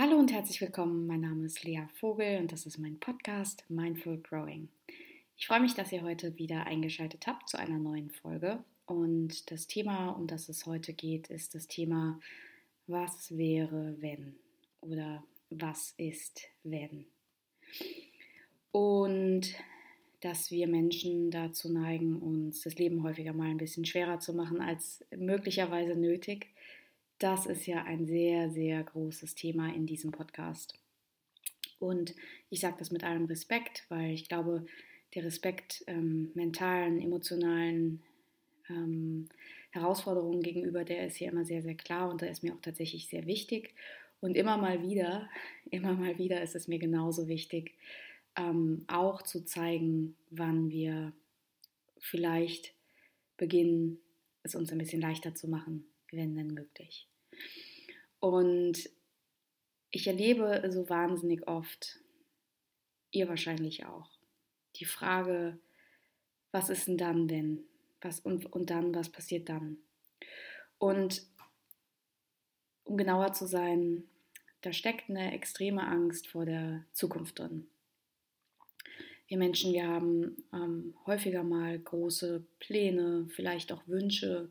Hallo und herzlich willkommen. Mein Name ist Lea Vogel und das ist mein Podcast Mindful Growing. Ich freue mich, dass ihr heute wieder eingeschaltet habt zu einer neuen Folge. Und das Thema, um das es heute geht, ist das Thema, was wäre, wenn oder was ist, wenn. Und dass wir Menschen dazu neigen, uns das Leben häufiger mal ein bisschen schwerer zu machen als möglicherweise nötig das ist ja ein sehr, sehr großes Thema in diesem Podcast. Und ich sage das mit allem Respekt, weil ich glaube, der Respekt ähm, mentalen, emotionalen ähm, Herausforderungen gegenüber, der ist hier immer sehr, sehr klar und da ist mir auch tatsächlich sehr wichtig. Und immer mal wieder, immer mal wieder ist es mir genauso wichtig, ähm, auch zu zeigen, wann wir vielleicht beginnen, es uns ein bisschen leichter zu machen, wenn denn möglich. Und ich erlebe so wahnsinnig oft, ihr wahrscheinlich auch, die Frage, was ist denn dann denn? Was, und, und dann, was passiert dann? Und um genauer zu sein, da steckt eine extreme Angst vor der Zukunft drin. Wir Menschen, wir haben ähm, häufiger mal große Pläne, vielleicht auch Wünsche.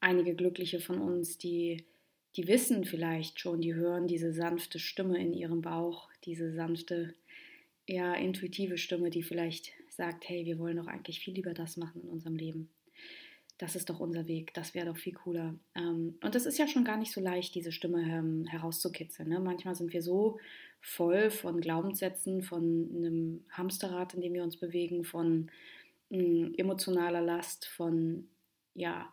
Einige Glückliche von uns, die die wissen vielleicht schon, die hören diese sanfte Stimme in ihrem Bauch, diese sanfte, ja, intuitive Stimme, die vielleicht sagt, hey, wir wollen doch eigentlich viel lieber das machen in unserem Leben. Das ist doch unser Weg, das wäre doch viel cooler. Ähm, und es ist ja schon gar nicht so leicht, diese Stimme ähm, herauszukitzeln. Ne? Manchmal sind wir so voll von Glaubenssätzen, von einem Hamsterrad, in dem wir uns bewegen, von mm, emotionaler Last, von ja,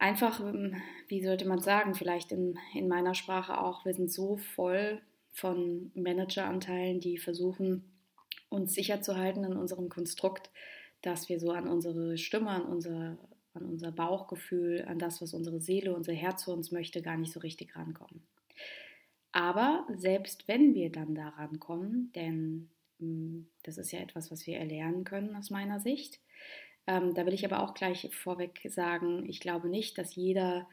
einfach, ähm, wie sollte man sagen, vielleicht in, in meiner Sprache auch, wir sind so voll von Manageranteilen, die versuchen, uns sicher zu halten in unserem Konstrukt, dass wir so an unsere Stimme, an unser, an unser Bauchgefühl, an das, was unsere Seele, unser Herz für uns möchte, gar nicht so richtig rankommen. Aber selbst wenn wir dann da rankommen, denn hm, das ist ja etwas, was wir erlernen können aus meiner Sicht, ähm, da will ich aber auch gleich vorweg sagen, ich glaube nicht, dass jeder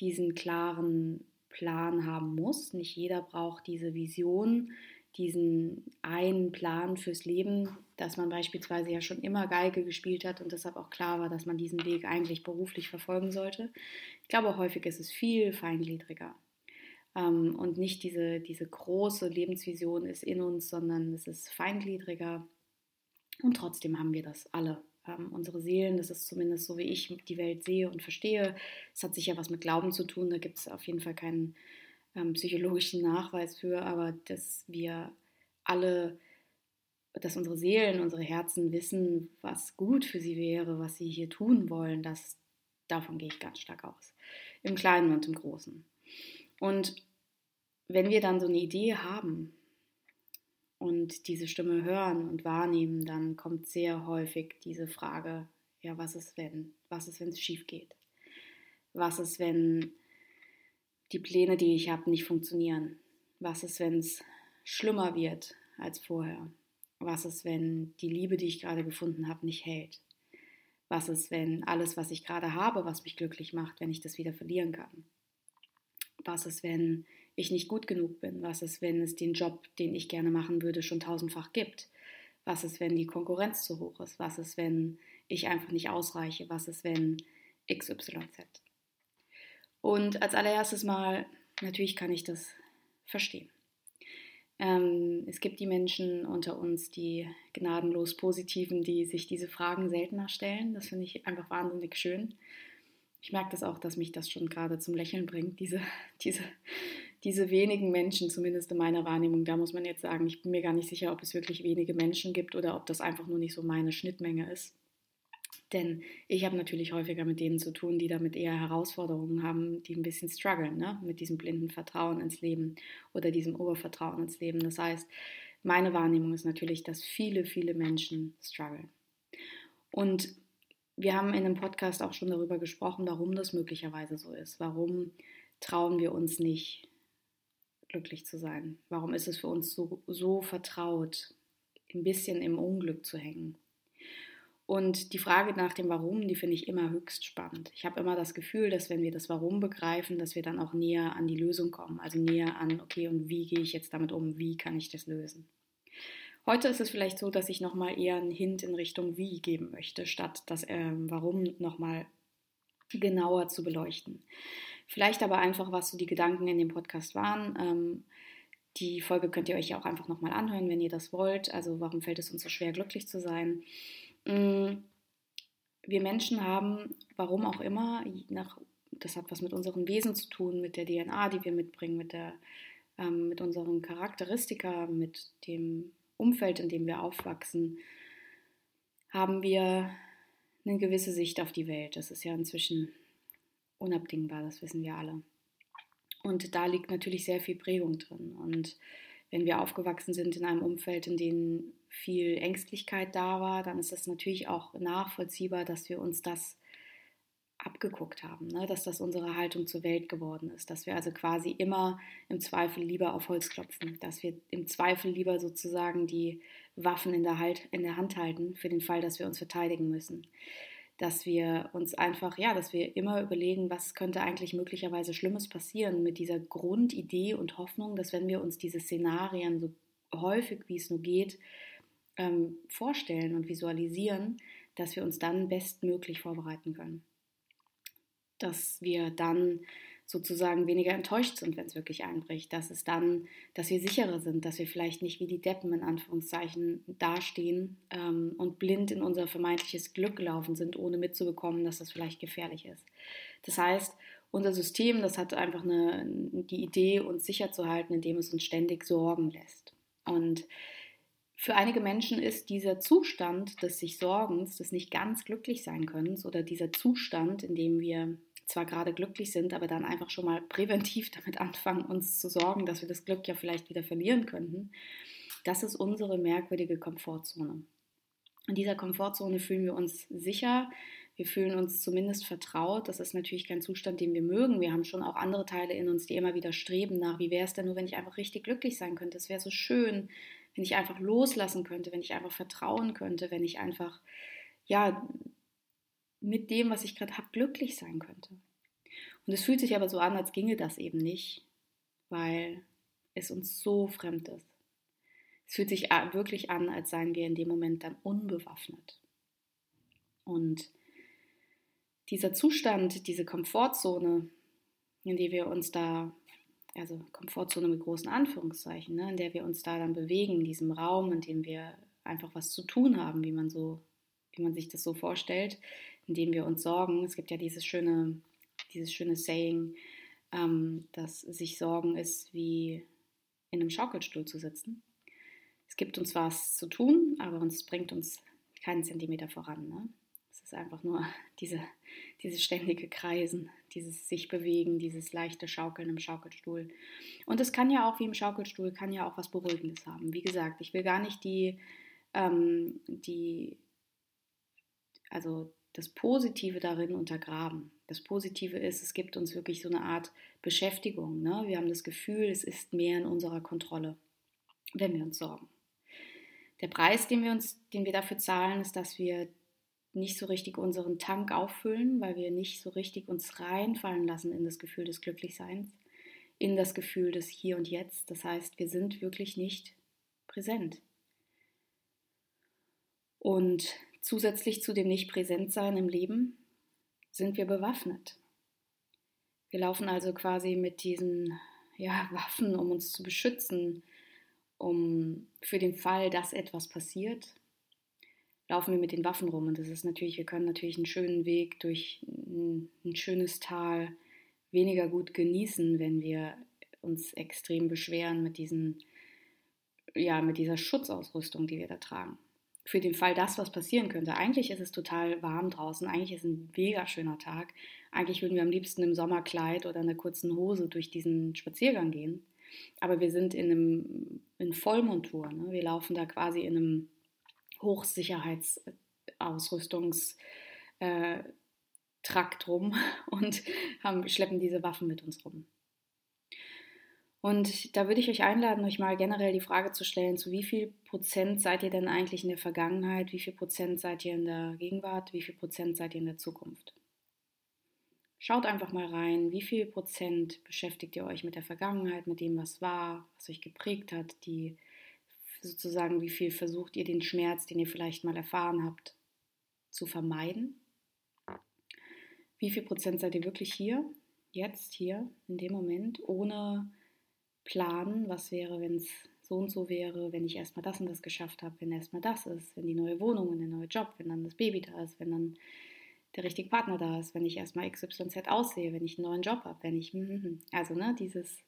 diesen klaren Plan haben muss. Nicht jeder braucht diese Vision, diesen einen Plan fürs Leben, dass man beispielsweise ja schon immer Geige gespielt hat und deshalb auch klar war, dass man diesen Weg eigentlich beruflich verfolgen sollte. Ich glaube, häufig ist es viel feingliedriger. Ähm, und nicht diese, diese große Lebensvision ist in uns, sondern es ist feingliedriger. Und trotzdem haben wir das alle ähm, unsere Seelen, das ist zumindest so, wie ich die Welt sehe und verstehe. Es hat sicher was mit Glauben zu tun, da gibt es auf jeden Fall keinen ähm, psychologischen Nachweis für, aber dass wir alle, dass unsere Seelen, unsere Herzen wissen, was gut für sie wäre, was sie hier tun wollen, das, davon gehe ich ganz stark aus. Im Kleinen und im Großen. Und wenn wir dann so eine Idee haben, und diese Stimme hören und wahrnehmen, dann kommt sehr häufig diese Frage, ja, was ist wenn? Was ist, wenn es schief geht? Was ist, wenn die Pläne, die ich habe, nicht funktionieren? Was ist, wenn es schlimmer wird als vorher? Was ist, wenn die Liebe, die ich gerade gefunden habe, nicht hält? Was ist, wenn alles, was ich gerade habe, was mich glücklich macht, wenn ich das wieder verlieren kann? Was ist, wenn ich nicht gut genug bin? Was ist, wenn es den Job, den ich gerne machen würde, schon tausendfach gibt? Was ist, wenn die Konkurrenz zu hoch ist? Was ist, wenn ich einfach nicht ausreiche? Was ist, wenn XYZ? Und als allererstes mal, natürlich kann ich das verstehen. Ähm, es gibt die Menschen unter uns, die gnadenlos Positiven, die sich diese Fragen seltener stellen. Das finde ich einfach wahnsinnig schön. Ich merke das auch, dass mich das schon gerade zum Lächeln bringt, diese, diese diese wenigen Menschen, zumindest in meiner Wahrnehmung, da muss man jetzt sagen, ich bin mir gar nicht sicher, ob es wirklich wenige Menschen gibt oder ob das einfach nur nicht so meine Schnittmenge ist. Denn ich habe natürlich häufiger mit denen zu tun, die damit eher Herausforderungen haben, die ein bisschen strugglen, ne? mit diesem blinden Vertrauen ins Leben oder diesem Obervertrauen ins Leben. Das heißt, meine Wahrnehmung ist natürlich, dass viele, viele Menschen strugglen. Und wir haben in dem Podcast auch schon darüber gesprochen, warum das möglicherweise so ist. Warum trauen wir uns nicht, glücklich zu sein? Warum ist es für uns so, so vertraut, ein bisschen im Unglück zu hängen? Und die Frage nach dem Warum, die finde ich immer höchst spannend. Ich habe immer das Gefühl, dass wenn wir das Warum begreifen, dass wir dann auch näher an die Lösung kommen. Also näher an, okay, und wie gehe ich jetzt damit um? Wie kann ich das lösen? Heute ist es vielleicht so, dass ich nochmal eher einen Hint in Richtung Wie geben möchte, statt das ähm, Warum nochmal genauer zu beleuchten. Vielleicht aber einfach, was so die Gedanken in dem Podcast waren. Ähm, die Folge könnt ihr euch ja auch einfach nochmal anhören, wenn ihr das wollt. Also warum fällt es uns so schwer, glücklich zu sein? Mm, wir Menschen haben, warum auch immer, nach, das hat was mit unserem Wesen zu tun, mit der DNA, die wir mitbringen, mit, der, ähm, mit unseren Charakteristika, mit dem Umfeld, in dem wir aufwachsen, haben wir eine gewisse Sicht auf die Welt. Das ist ja inzwischen unabdingbar, das wissen wir alle. Und da liegt natürlich sehr viel Prägung drin. Und wenn wir aufgewachsen sind in einem Umfeld, in dem viel Ängstlichkeit da war, dann ist es natürlich auch nachvollziehbar, dass wir uns das abgeguckt haben, ne? dass das unsere Haltung zur Welt geworden ist, dass wir also quasi immer im Zweifel lieber auf Holz klopfen, dass wir im Zweifel lieber sozusagen die Waffen in der, halt, in der Hand halten für den Fall, dass wir uns verteidigen müssen dass wir uns einfach, ja, dass wir immer überlegen, was könnte eigentlich möglicherweise Schlimmes passieren mit dieser Grundidee und Hoffnung, dass wenn wir uns diese Szenarien so häufig wie es nur geht ähm, vorstellen und visualisieren, dass wir uns dann bestmöglich vorbereiten können. Dass wir dann sozusagen weniger enttäuscht sind, wenn es wirklich einbricht, dass es dann, dass wir sicherer sind, dass wir vielleicht nicht wie die Deppen in Anführungszeichen dastehen ähm, und blind in unser vermeintliches Glück gelaufen sind, ohne mitzubekommen, dass das vielleicht gefährlich ist. Das heißt, unser System, das hat einfach eine, die Idee, uns sicher zu halten, indem es uns ständig sorgen lässt. Und für einige Menschen ist dieser Zustand des sich Sorgens, des nicht ganz glücklich sein können oder dieser Zustand, in dem wir zwar gerade glücklich sind, aber dann einfach schon mal präventiv damit anfangen, uns zu sorgen, dass wir das Glück ja vielleicht wieder verlieren könnten, das ist unsere merkwürdige Komfortzone. In dieser Komfortzone fühlen wir uns sicher, wir fühlen uns zumindest vertraut. Das ist natürlich kein Zustand, den wir mögen. Wir haben schon auch andere Teile in uns, die immer wieder streben nach, wie wäre es denn nur, wenn ich einfach richtig glücklich sein könnte. Es wäre so schön, wenn ich einfach loslassen könnte, wenn ich einfach vertrauen könnte, wenn ich einfach, ja, mit dem, was ich gerade habe, glücklich sein könnte. Und es fühlt sich aber so an, als ginge das eben nicht, weil es uns so fremd ist. Es fühlt sich wirklich an, als seien wir in dem Moment dann unbewaffnet. Und dieser Zustand, diese Komfortzone, in der wir uns da, also Komfortzone mit großen Anführungszeichen, ne, in der wir uns da dann bewegen, in diesem Raum, in dem wir einfach was zu tun haben, wie man so, wie man sich das so vorstellt, in dem wir uns sorgen. Es gibt ja dieses schöne, dieses schöne Saying, ähm, dass sich Sorgen ist wie in einem Schaukelstuhl zu sitzen. Es gibt uns was zu tun, aber es bringt uns keinen Zentimeter voran. Ne? Es ist einfach nur diese, dieses ständige Kreisen, dieses sich bewegen, dieses leichte Schaukeln im Schaukelstuhl. Und es kann ja auch, wie im Schaukelstuhl, kann ja auch was Beruhigendes haben. Wie gesagt, ich will gar nicht die, ähm, die also das Positive darin untergraben. Das Positive ist, es gibt uns wirklich so eine Art Beschäftigung. Ne? Wir haben das Gefühl, es ist mehr in unserer Kontrolle, wenn wir uns sorgen. Der Preis, den wir, uns, den wir dafür zahlen, ist, dass wir nicht so richtig unseren Tank auffüllen, weil wir nicht so richtig uns reinfallen lassen in das Gefühl des Glücklichseins, in das Gefühl des Hier und Jetzt. Das heißt, wir sind wirklich nicht präsent. Und Zusätzlich zu dem Nicht-Präsentsein im Leben sind wir bewaffnet. Wir laufen also quasi mit diesen ja, Waffen, um uns zu beschützen, um für den Fall, dass etwas passiert, laufen wir mit den Waffen rum. Und das ist natürlich, wir können natürlich einen schönen Weg durch ein, ein schönes Tal weniger gut genießen, wenn wir uns extrem beschweren mit diesen, ja, mit dieser Schutzausrüstung, die wir da tragen für den Fall, dass was passieren könnte. Eigentlich ist es total warm draußen, eigentlich ist es ein mega schöner Tag. Eigentlich würden wir am liebsten im Sommerkleid oder einer kurzen Hose durch diesen Spaziergang gehen. Aber wir sind in einem in Vollmontur. Ne? Wir laufen da quasi in einem Hochsicherheitsausrüstungstrakt äh, rum und haben, schleppen diese Waffen mit uns rum. Und da würde ich euch einladen, euch mal generell die Frage zu stellen, zu wie viel Prozent seid ihr denn eigentlich in der Vergangenheit, wie viel Prozent seid ihr in der Gegenwart, wie viel Prozent seid ihr in der Zukunft. Schaut einfach mal rein, wie viel Prozent beschäftigt ihr euch mit der Vergangenheit, mit dem, was war, was euch geprägt hat, die sozusagen, wie viel versucht ihr den Schmerz, den ihr vielleicht mal erfahren habt, zu vermeiden. Wie viel Prozent seid ihr wirklich hier, jetzt, hier, in dem Moment, ohne planen, was wäre, wenn es so und so wäre, wenn ich erstmal das und das geschafft habe, wenn erstmal das ist, wenn die neue Wohnung und der neue Job, wenn dann das Baby da ist, wenn dann der richtige Partner da ist, wenn ich erstmal XYZ aussehe, wenn ich einen neuen Job habe, wenn ich, hm, hm, hm. also ne, dieses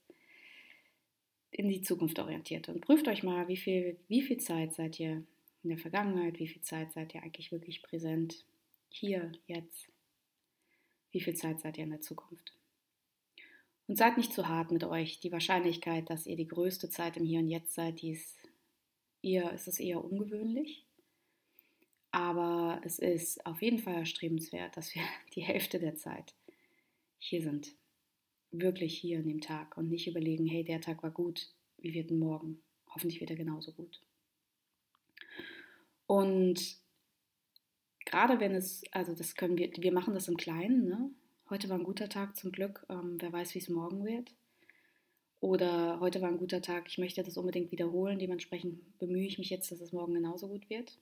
in die Zukunft orientiert und prüft euch mal, wie viel, wie viel Zeit seid ihr in der Vergangenheit, wie viel Zeit seid ihr eigentlich wirklich präsent hier, jetzt, wie viel Zeit seid ihr in der Zukunft. Und seid nicht zu hart mit euch. Die Wahrscheinlichkeit, dass ihr die größte Zeit im Hier und Jetzt seid, die ist eher, ist es eher ungewöhnlich. Aber es ist auf jeden Fall erstrebenswert, dass wir die Hälfte der Zeit hier sind. Wirklich hier in dem Tag und nicht überlegen, hey, der Tag war gut, wie wird denn morgen? Hoffentlich wird er genauso gut. Und gerade wenn es, also das können wir, wir machen das im Kleinen, ne? Heute war ein guter Tag zum Glück, ähm, wer weiß, wie es morgen wird. Oder heute war ein guter Tag, ich möchte das unbedingt wiederholen, dementsprechend bemühe ich mich jetzt, dass es morgen genauso gut wird.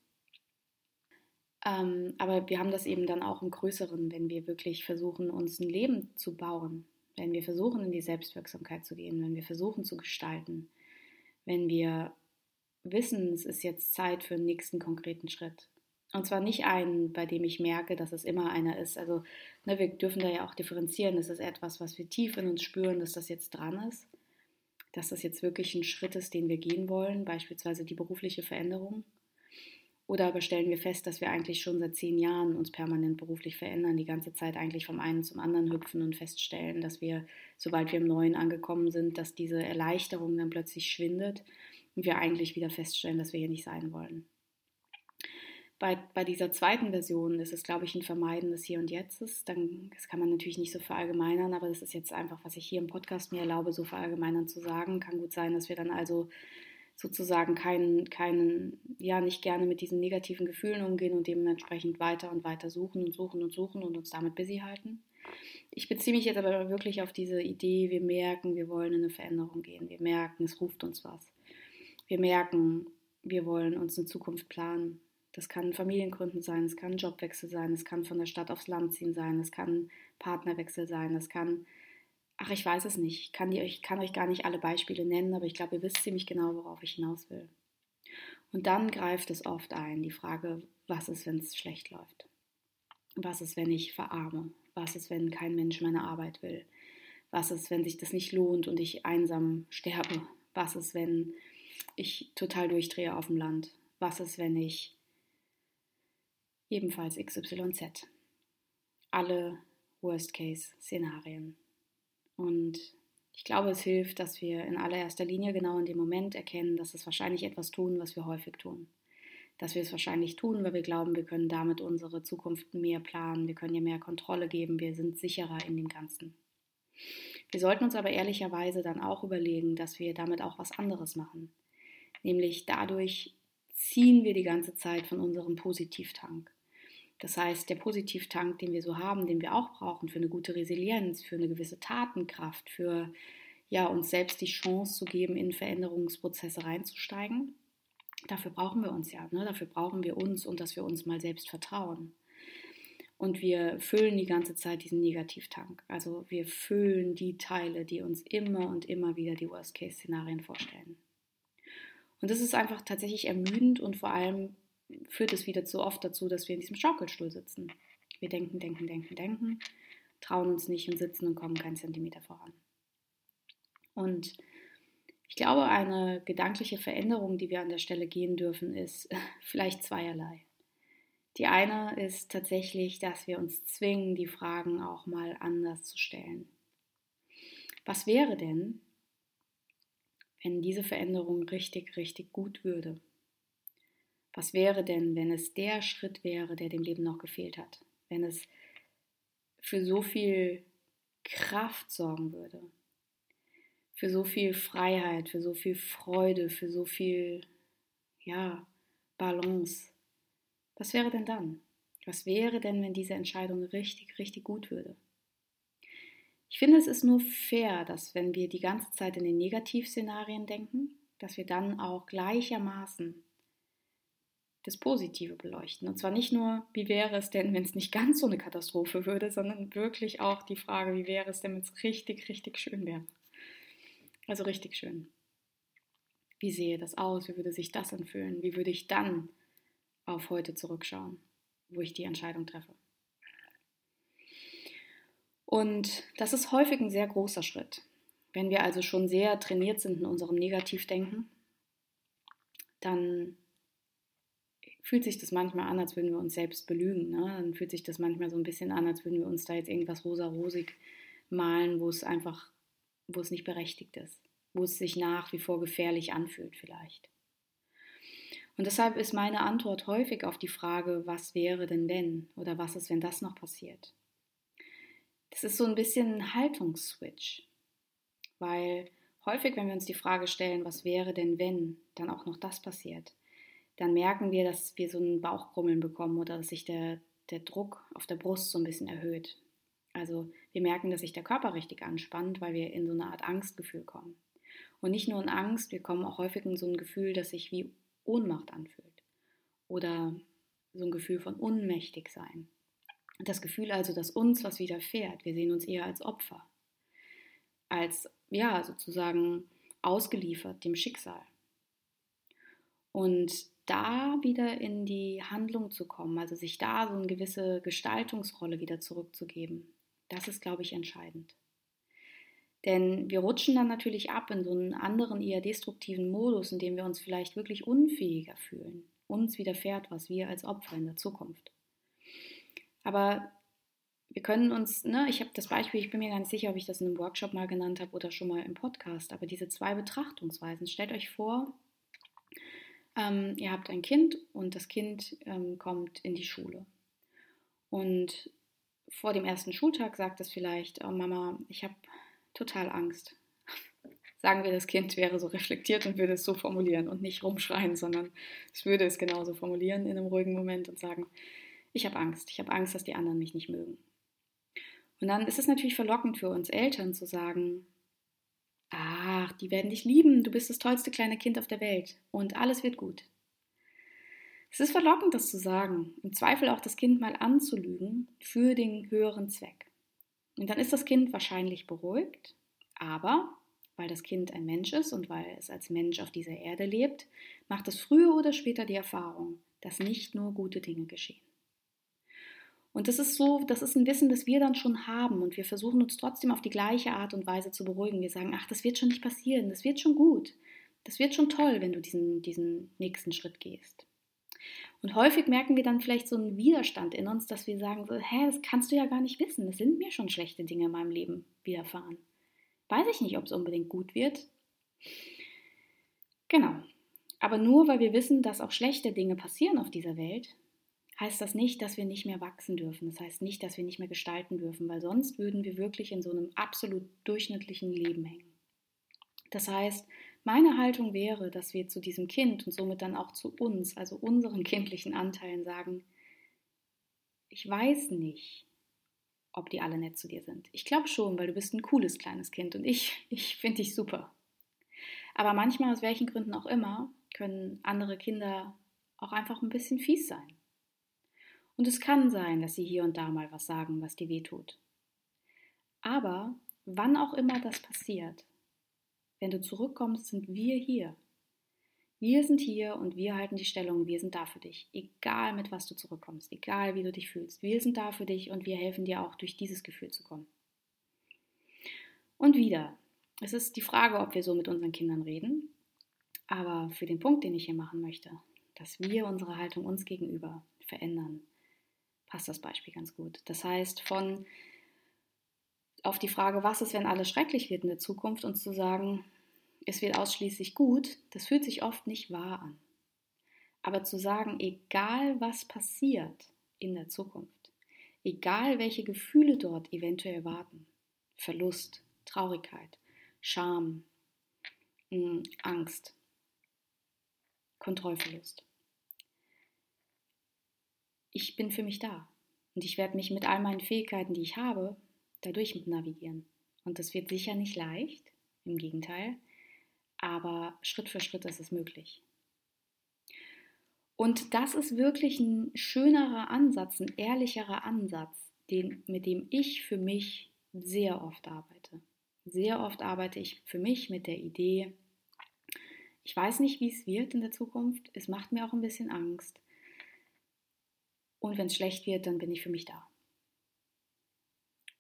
Ähm, aber wir haben das eben dann auch im Größeren, wenn wir wirklich versuchen, uns ein Leben zu bauen, wenn wir versuchen, in die Selbstwirksamkeit zu gehen, wenn wir versuchen zu gestalten, wenn wir wissen, es ist jetzt Zeit für den nächsten konkreten Schritt. Und zwar nicht einen, bei dem ich merke, dass es immer einer ist. Also ne, wir dürfen da ja auch differenzieren. Es ist etwas, was wir tief in uns spüren, dass das jetzt dran ist. Dass das jetzt wirklich ein Schritt ist, den wir gehen wollen, beispielsweise die berufliche Veränderung. Oder aber stellen wir fest, dass wir eigentlich schon seit zehn Jahren uns permanent beruflich verändern, die ganze Zeit eigentlich vom einen zum anderen hüpfen und feststellen, dass wir, sobald wir im Neuen angekommen sind, dass diese Erleichterung dann plötzlich schwindet und wir eigentlich wieder feststellen, dass wir hier nicht sein wollen. Bei, bei dieser zweiten Version ist es, glaube ich, ein Vermeiden des Hier und Jetzt ist. Dann, das kann man natürlich nicht so verallgemeinern, aber das ist jetzt einfach, was ich hier im Podcast mir erlaube, so verallgemeinern zu sagen. Kann gut sein, dass wir dann also sozusagen keinen, keinen, ja, nicht gerne mit diesen negativen Gefühlen umgehen und dementsprechend weiter und weiter suchen und suchen und suchen und uns damit busy halten. Ich beziehe mich jetzt aber wirklich auf diese Idee, wir merken, wir wollen in eine Veränderung gehen. Wir merken, es ruft uns was. Wir merken, wir wollen uns eine Zukunft planen. Das kann Familiengründen sein, es kann Jobwechsel sein, es kann von der Stadt aufs Land ziehen sein, es kann Partnerwechsel sein, es kann, ach, ich weiß es nicht, ich kann, die, ich kann euch gar nicht alle Beispiele nennen, aber ich glaube, ihr wisst ziemlich genau, worauf ich hinaus will. Und dann greift es oft ein, die Frage, was ist, wenn es schlecht läuft? Was ist, wenn ich verarme? Was ist, wenn kein Mensch meine Arbeit will? Was ist, wenn sich das nicht lohnt und ich einsam sterbe? Was ist, wenn ich total durchdrehe auf dem Land? Was ist, wenn ich ebenfalls XYZ. Alle Worst-Case-Szenarien. Und ich glaube, es hilft, dass wir in allererster Linie genau in dem Moment erkennen, dass es wahrscheinlich etwas tun, was wir häufig tun. Dass wir es wahrscheinlich tun, weil wir glauben, wir können damit unsere Zukunft mehr planen, wir können ihr mehr Kontrolle geben, wir sind sicherer in dem Ganzen. Wir sollten uns aber ehrlicherweise dann auch überlegen, dass wir damit auch was anderes machen. Nämlich dadurch ziehen wir die ganze Zeit von unserem Positivtank. Das heißt, der Positivtank, den wir so haben, den wir auch brauchen für eine gute Resilienz, für eine gewisse Tatenkraft, für ja, uns selbst die Chance zu geben, in Veränderungsprozesse reinzusteigen. Dafür brauchen wir uns ja, ne? dafür brauchen wir uns und dass wir uns mal selbst vertrauen. Und wir füllen die ganze Zeit diesen Negativtank. Also wir füllen die Teile, die uns immer und immer wieder die Worst-Case-Szenarien vorstellen. Und das ist einfach tatsächlich ermüdend und vor allem führt es wieder zu oft dazu, dass wir in diesem Schaukelstuhl sitzen. Wir denken, denken, denken, denken, trauen uns nicht und sitzen und kommen keinen Zentimeter voran. Und ich glaube, eine gedankliche Veränderung, die wir an der Stelle gehen dürfen, ist vielleicht zweierlei. Die eine ist tatsächlich, dass wir uns zwingen, die Fragen auch mal anders zu stellen. Was wäre denn, wenn diese Veränderung richtig, richtig gut würde? Was wäre denn, wenn es der Schritt wäre, der dem Leben noch gefehlt hat? Wenn es für so viel Kraft sorgen würde? für so viel Freiheit, für so viel Freude, für so viel, ja, Balance. Was wäre denn dann? Was wäre denn, wenn diese Entscheidung richtig, richtig gut würde? Ich finde, es ist nur fair, dass wenn wir die ganze Zeit in den Negativszenarien denken, dass wir dann auch gleichermaßen das Positive beleuchten. Und zwar nicht nur, wie wäre es denn, wenn es nicht ganz so eine Katastrophe würde, sondern wirklich auch die Frage, wie wäre es denn, wenn es richtig, richtig schön wäre. Also richtig schön. Wie sehe das aus? Wie würde sich das anfühlen? Wie würde ich dann auf heute zurückschauen, wo ich die Entscheidung treffe? Und das ist häufig ein sehr großer Schritt. Wenn wir also schon sehr trainiert sind in unserem Negativdenken, dann fühlt sich das manchmal an, als würden wir uns selbst belügen. Ne? Dann fühlt sich das manchmal so ein bisschen an, als würden wir uns da jetzt irgendwas rosa-rosig malen, wo es einfach, wo es nicht berechtigt ist, wo es sich nach wie vor gefährlich anfühlt vielleicht. Und deshalb ist meine Antwort häufig auf die Frage, was wäre denn wenn oder was ist, wenn das noch passiert. Das ist so ein bisschen ein Haltungsswitch, weil häufig, wenn wir uns die Frage stellen, was wäre denn wenn, dann auch noch das passiert, dann merken wir, dass wir so ein Bauchkrummeln bekommen oder dass sich der, der Druck auf der Brust so ein bisschen erhöht. Also wir merken, dass sich der Körper richtig anspannt, weil wir in so eine Art Angstgefühl kommen. Und nicht nur in Angst, wir kommen auch häufig in so ein Gefühl, das sich wie Ohnmacht anfühlt. Oder so ein Gefühl von ohnmächtig sein. Das Gefühl also, dass uns was widerfährt. Wir sehen uns eher als Opfer. Als, ja, sozusagen ausgeliefert dem Schicksal. Und da wieder in die Handlung zu kommen, also sich da so eine gewisse Gestaltungsrolle wieder zurückzugeben, das ist, glaube ich, entscheidend. Denn wir rutschen dann natürlich ab in so einen anderen, eher destruktiven Modus, in dem wir uns vielleicht wirklich unfähiger fühlen. Uns widerfährt was, wir als Opfer in der Zukunft. Aber wir können uns, ne, ich habe das Beispiel, ich bin mir nicht sicher, ob ich das in einem Workshop mal genannt habe oder schon mal im Podcast, aber diese zwei Betrachtungsweisen. Stellt euch vor, ähm, ihr habt ein Kind und das Kind ähm, kommt in die Schule. Und vor dem ersten Schultag sagt es vielleicht, oh Mama, ich habe total Angst. Sagen wir, das Kind wäre so reflektiert und würde es so formulieren und nicht rumschreien, sondern es würde es genauso formulieren in einem ruhigen Moment und sagen, ich habe Angst, ich habe Angst, dass die anderen mich nicht mögen. Und dann ist es natürlich verlockend für uns Eltern zu sagen, Ach, die werden dich lieben, du bist das tollste kleine Kind auf der Welt und alles wird gut. Es ist verlockend, das zu sagen, im Zweifel auch das Kind mal anzulügen für den höheren Zweck. Und dann ist das Kind wahrscheinlich beruhigt, aber weil das Kind ein Mensch ist und weil es als Mensch auf dieser Erde lebt, macht es früher oder später die Erfahrung, dass nicht nur gute Dinge geschehen. Und das ist so, das ist ein Wissen, das wir dann schon haben und wir versuchen uns trotzdem auf die gleiche Art und Weise zu beruhigen. Wir sagen, ach, das wird schon nicht passieren, das wird schon gut, das wird schon toll, wenn du diesen, diesen nächsten Schritt gehst. Und häufig merken wir dann vielleicht so einen Widerstand in uns, dass wir sagen, so, hä, das kannst du ja gar nicht wissen, es sind mir schon schlechte Dinge in meinem Leben widerfahren. Weiß ich nicht, ob es unbedingt gut wird. Genau. Aber nur weil wir wissen, dass auch schlechte Dinge passieren auf dieser Welt, heißt das nicht, dass wir nicht mehr wachsen dürfen. Das heißt nicht, dass wir nicht mehr gestalten dürfen, weil sonst würden wir wirklich in so einem absolut durchschnittlichen Leben hängen. Das heißt, meine Haltung wäre, dass wir zu diesem Kind und somit dann auch zu uns, also unseren kindlichen Anteilen sagen, ich weiß nicht, ob die alle nett zu dir sind. Ich glaube schon, weil du bist ein cooles kleines Kind und ich, ich finde dich super. Aber manchmal, aus welchen Gründen auch immer, können andere Kinder auch einfach ein bisschen fies sein. Und es kann sein, dass sie hier und da mal was sagen, was dir wehtut. Aber wann auch immer das passiert, wenn du zurückkommst, sind wir hier. Wir sind hier und wir halten die Stellung, wir sind da für dich, egal mit was du zurückkommst, egal wie du dich fühlst. Wir sind da für dich und wir helfen dir auch durch dieses Gefühl zu kommen. Und wieder, es ist die Frage, ob wir so mit unseren Kindern reden, aber für den Punkt, den ich hier machen möchte, dass wir unsere Haltung uns gegenüber verändern, passt das Beispiel ganz gut. Das heißt, von auf die Frage, was ist, wenn alles schrecklich wird in der Zukunft, und zu sagen, es wird ausschließlich gut, das fühlt sich oft nicht wahr an. Aber zu sagen, egal was passiert in der Zukunft, egal welche Gefühle dort eventuell warten, Verlust, Traurigkeit, Scham, hm, Angst, Kontrollverlust. Ich bin für mich da und ich werde mich mit all meinen Fähigkeiten, die ich habe, dadurch navigieren. Und das wird sicher nicht leicht, im Gegenteil, aber Schritt für Schritt ist es möglich. Und das ist wirklich ein schönerer Ansatz, ein ehrlicherer Ansatz, den, mit dem ich für mich sehr oft arbeite. Sehr oft arbeite ich für mich mit der Idee, ich weiß nicht, wie es wird in der Zukunft, es macht mir auch ein bisschen Angst. Und wenn es schlecht wird, dann bin ich für mich da.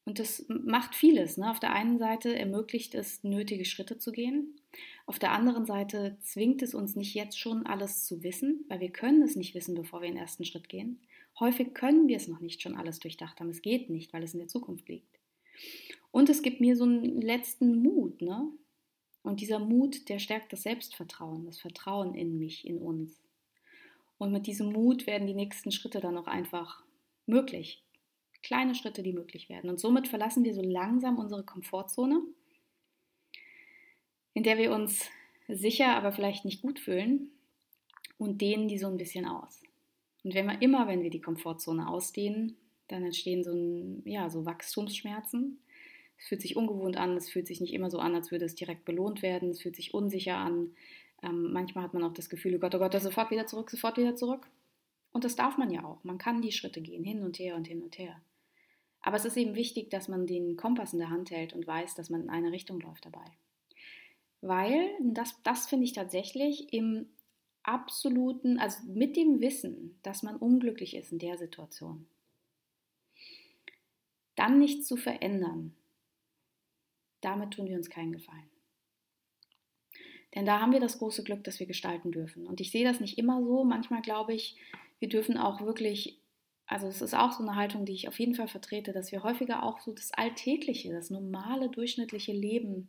Und das macht vieles. Ne? Auf der einen Seite ermöglicht es, nötige Schritte zu gehen. Auf der anderen Seite zwingt es uns nicht jetzt schon alles zu wissen, weil wir können es nicht wissen, bevor wir den ersten Schritt gehen. Häufig können wir es noch nicht schon alles durchdacht haben. Es geht nicht, weil es in der Zukunft liegt. Und es gibt mir so einen letzten Mut. Ne? Und dieser Mut, der stärkt das Selbstvertrauen, das Vertrauen in mich, in uns. Und mit diesem Mut werden die nächsten Schritte dann auch einfach möglich kleine Schritte, die möglich werden. Und somit verlassen wir so langsam unsere Komfortzone, in der wir uns sicher, aber vielleicht nicht gut fühlen und dehnen die so ein bisschen aus. Und wenn wir immer, wenn wir die Komfortzone ausdehnen, dann entstehen so, ein, ja, so Wachstumsschmerzen. Es fühlt sich ungewohnt an, es fühlt sich nicht immer so an, als würde es direkt belohnt werden, es fühlt sich unsicher an. Ähm, manchmal hat man auch das Gefühl, oh Gott, oh Gott, sofort wieder zurück, sofort wieder zurück. Und das darf man ja auch. Man kann die Schritte gehen, hin und her und hin und her. Aber es ist eben wichtig, dass man den Kompass in der Hand hält und weiß, dass man in eine Richtung läuft dabei. Weil, das, das finde ich tatsächlich im absoluten, also mit dem Wissen, dass man unglücklich ist in der Situation, dann nichts zu verändern, damit tun wir uns keinen Gefallen. Denn da haben wir das große Glück, dass wir gestalten dürfen. Und ich sehe das nicht immer so. Manchmal glaube ich, wir dürfen auch wirklich also es ist auch so eine Haltung, die ich auf jeden Fall vertrete, dass wir häufiger auch so das alltägliche, das normale, durchschnittliche Leben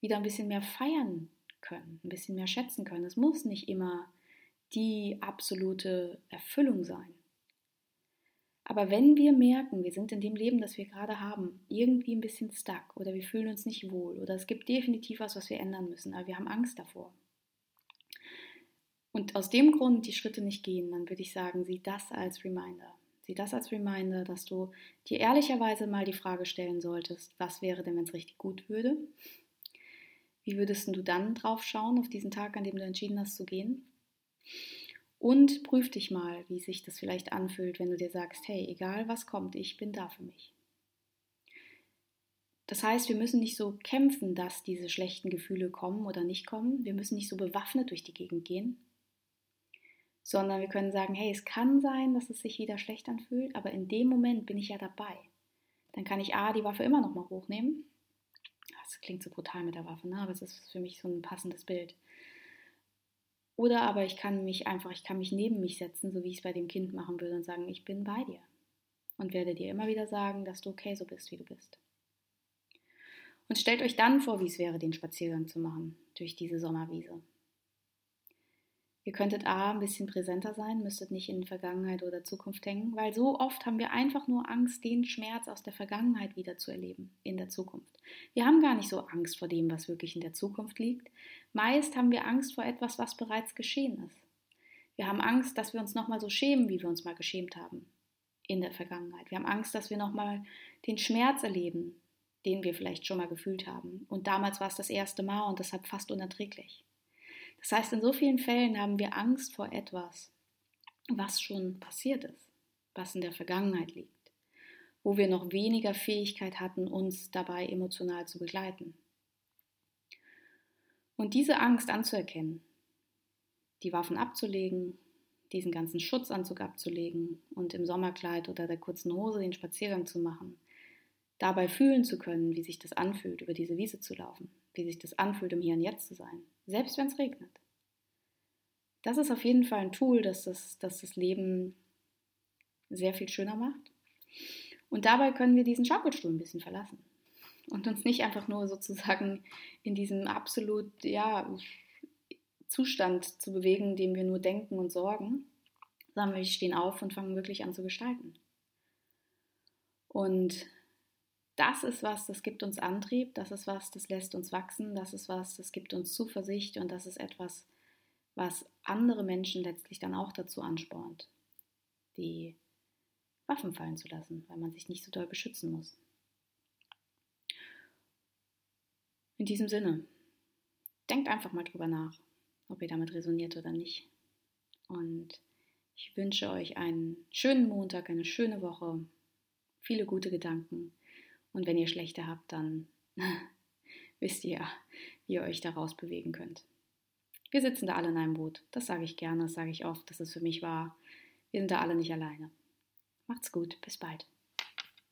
wieder ein bisschen mehr feiern können, ein bisschen mehr schätzen können. Es muss nicht immer die absolute Erfüllung sein. Aber wenn wir merken, wir sind in dem Leben, das wir gerade haben, irgendwie ein bisschen stuck oder wir fühlen uns nicht wohl oder es gibt definitiv was, was wir ändern müssen, aber wir haben Angst davor, und aus dem Grund die Schritte nicht gehen, dann würde ich sagen, sieh das als Reminder. Sieh das als Reminder, dass du dir ehrlicherweise mal die Frage stellen solltest, was wäre denn, wenn es richtig gut würde? Wie würdest du dann drauf schauen, auf diesen Tag, an dem du entschieden hast zu gehen? Und prüf dich mal, wie sich das vielleicht anfühlt, wenn du dir sagst, hey, egal was kommt, ich bin da für mich. Das heißt, wir müssen nicht so kämpfen, dass diese schlechten Gefühle kommen oder nicht kommen. Wir müssen nicht so bewaffnet durch die Gegend gehen, sondern wir können sagen, hey, es kann sein, dass es sich wieder schlecht anfühlt, aber in dem Moment bin ich ja dabei. Dann kann ich A, die Waffe immer noch mal hochnehmen. Das klingt so brutal mit der Waffe, ne? aber es ist für mich so ein passendes Bild. Oder aber ich kann mich einfach, ich kann mich neben mich setzen, so wie ich es bei dem Kind machen würde und sagen, ich bin bei dir. Und werde dir immer wieder sagen, dass du okay so bist, wie du bist. Und stellt euch dann vor, wie es wäre, den Spaziergang zu machen durch diese Sommerwiese. Ihr könntet A, ein bisschen präsenter sein, müsstet nicht in Vergangenheit oder Zukunft hängen, weil so oft haben wir einfach nur Angst, den Schmerz aus der Vergangenheit wieder zu erleben in der Zukunft. Wir haben gar nicht so Angst vor dem, was wirklich in der Zukunft liegt. Meist haben wir Angst vor etwas, was bereits geschehen ist. Wir haben Angst, dass wir uns nochmal so schämen, wie wir uns mal geschämt haben in der Vergangenheit. Wir haben Angst, dass wir nochmal den Schmerz erleben, den wir vielleicht schon mal gefühlt haben. Und damals war es das erste Mal und deshalb fast unerträglich. Das heißt, in so vielen Fällen haben wir Angst vor etwas, was schon passiert ist, was in der Vergangenheit liegt, wo wir noch weniger Fähigkeit hatten, uns dabei emotional zu begleiten. Und diese Angst anzuerkennen, die Waffen abzulegen, diesen ganzen Schutzanzug abzulegen und im Sommerkleid oder der kurzen Hose den Spaziergang zu machen, dabei fühlen zu können, wie sich das anfühlt, über diese Wiese zu laufen, wie sich das anfühlt, im Hier und Jetzt zu sein, selbst wenn es regnet. Das ist auf jeden Fall ein Tool, das das, das das Leben sehr viel schöner macht. Und dabei können wir diesen Schaukelstuhl ein bisschen verlassen und uns nicht einfach nur sozusagen in diesem absolut ja, Zustand zu bewegen, dem wir nur denken und sorgen, sondern wir stehen auf und fangen wirklich an zu gestalten. Und das ist was, das gibt uns Antrieb, das ist was, das lässt uns wachsen, das ist was, das gibt uns Zuversicht und das ist etwas, was andere Menschen letztlich dann auch dazu anspornt, die Waffen fallen zu lassen, weil man sich nicht so doll beschützen muss. In diesem Sinne, denkt einfach mal drüber nach, ob ihr damit resoniert oder nicht. Und ich wünsche euch einen schönen Montag, eine schöne Woche, viele gute Gedanken. Und wenn ihr schlechte habt, dann wisst ihr, wie ihr euch daraus bewegen könnt. Wir sitzen da alle in einem Boot. Das sage ich gerne, das sage ich oft, dass es für mich wahr. Wir sind da alle nicht alleine. Macht's gut, bis bald.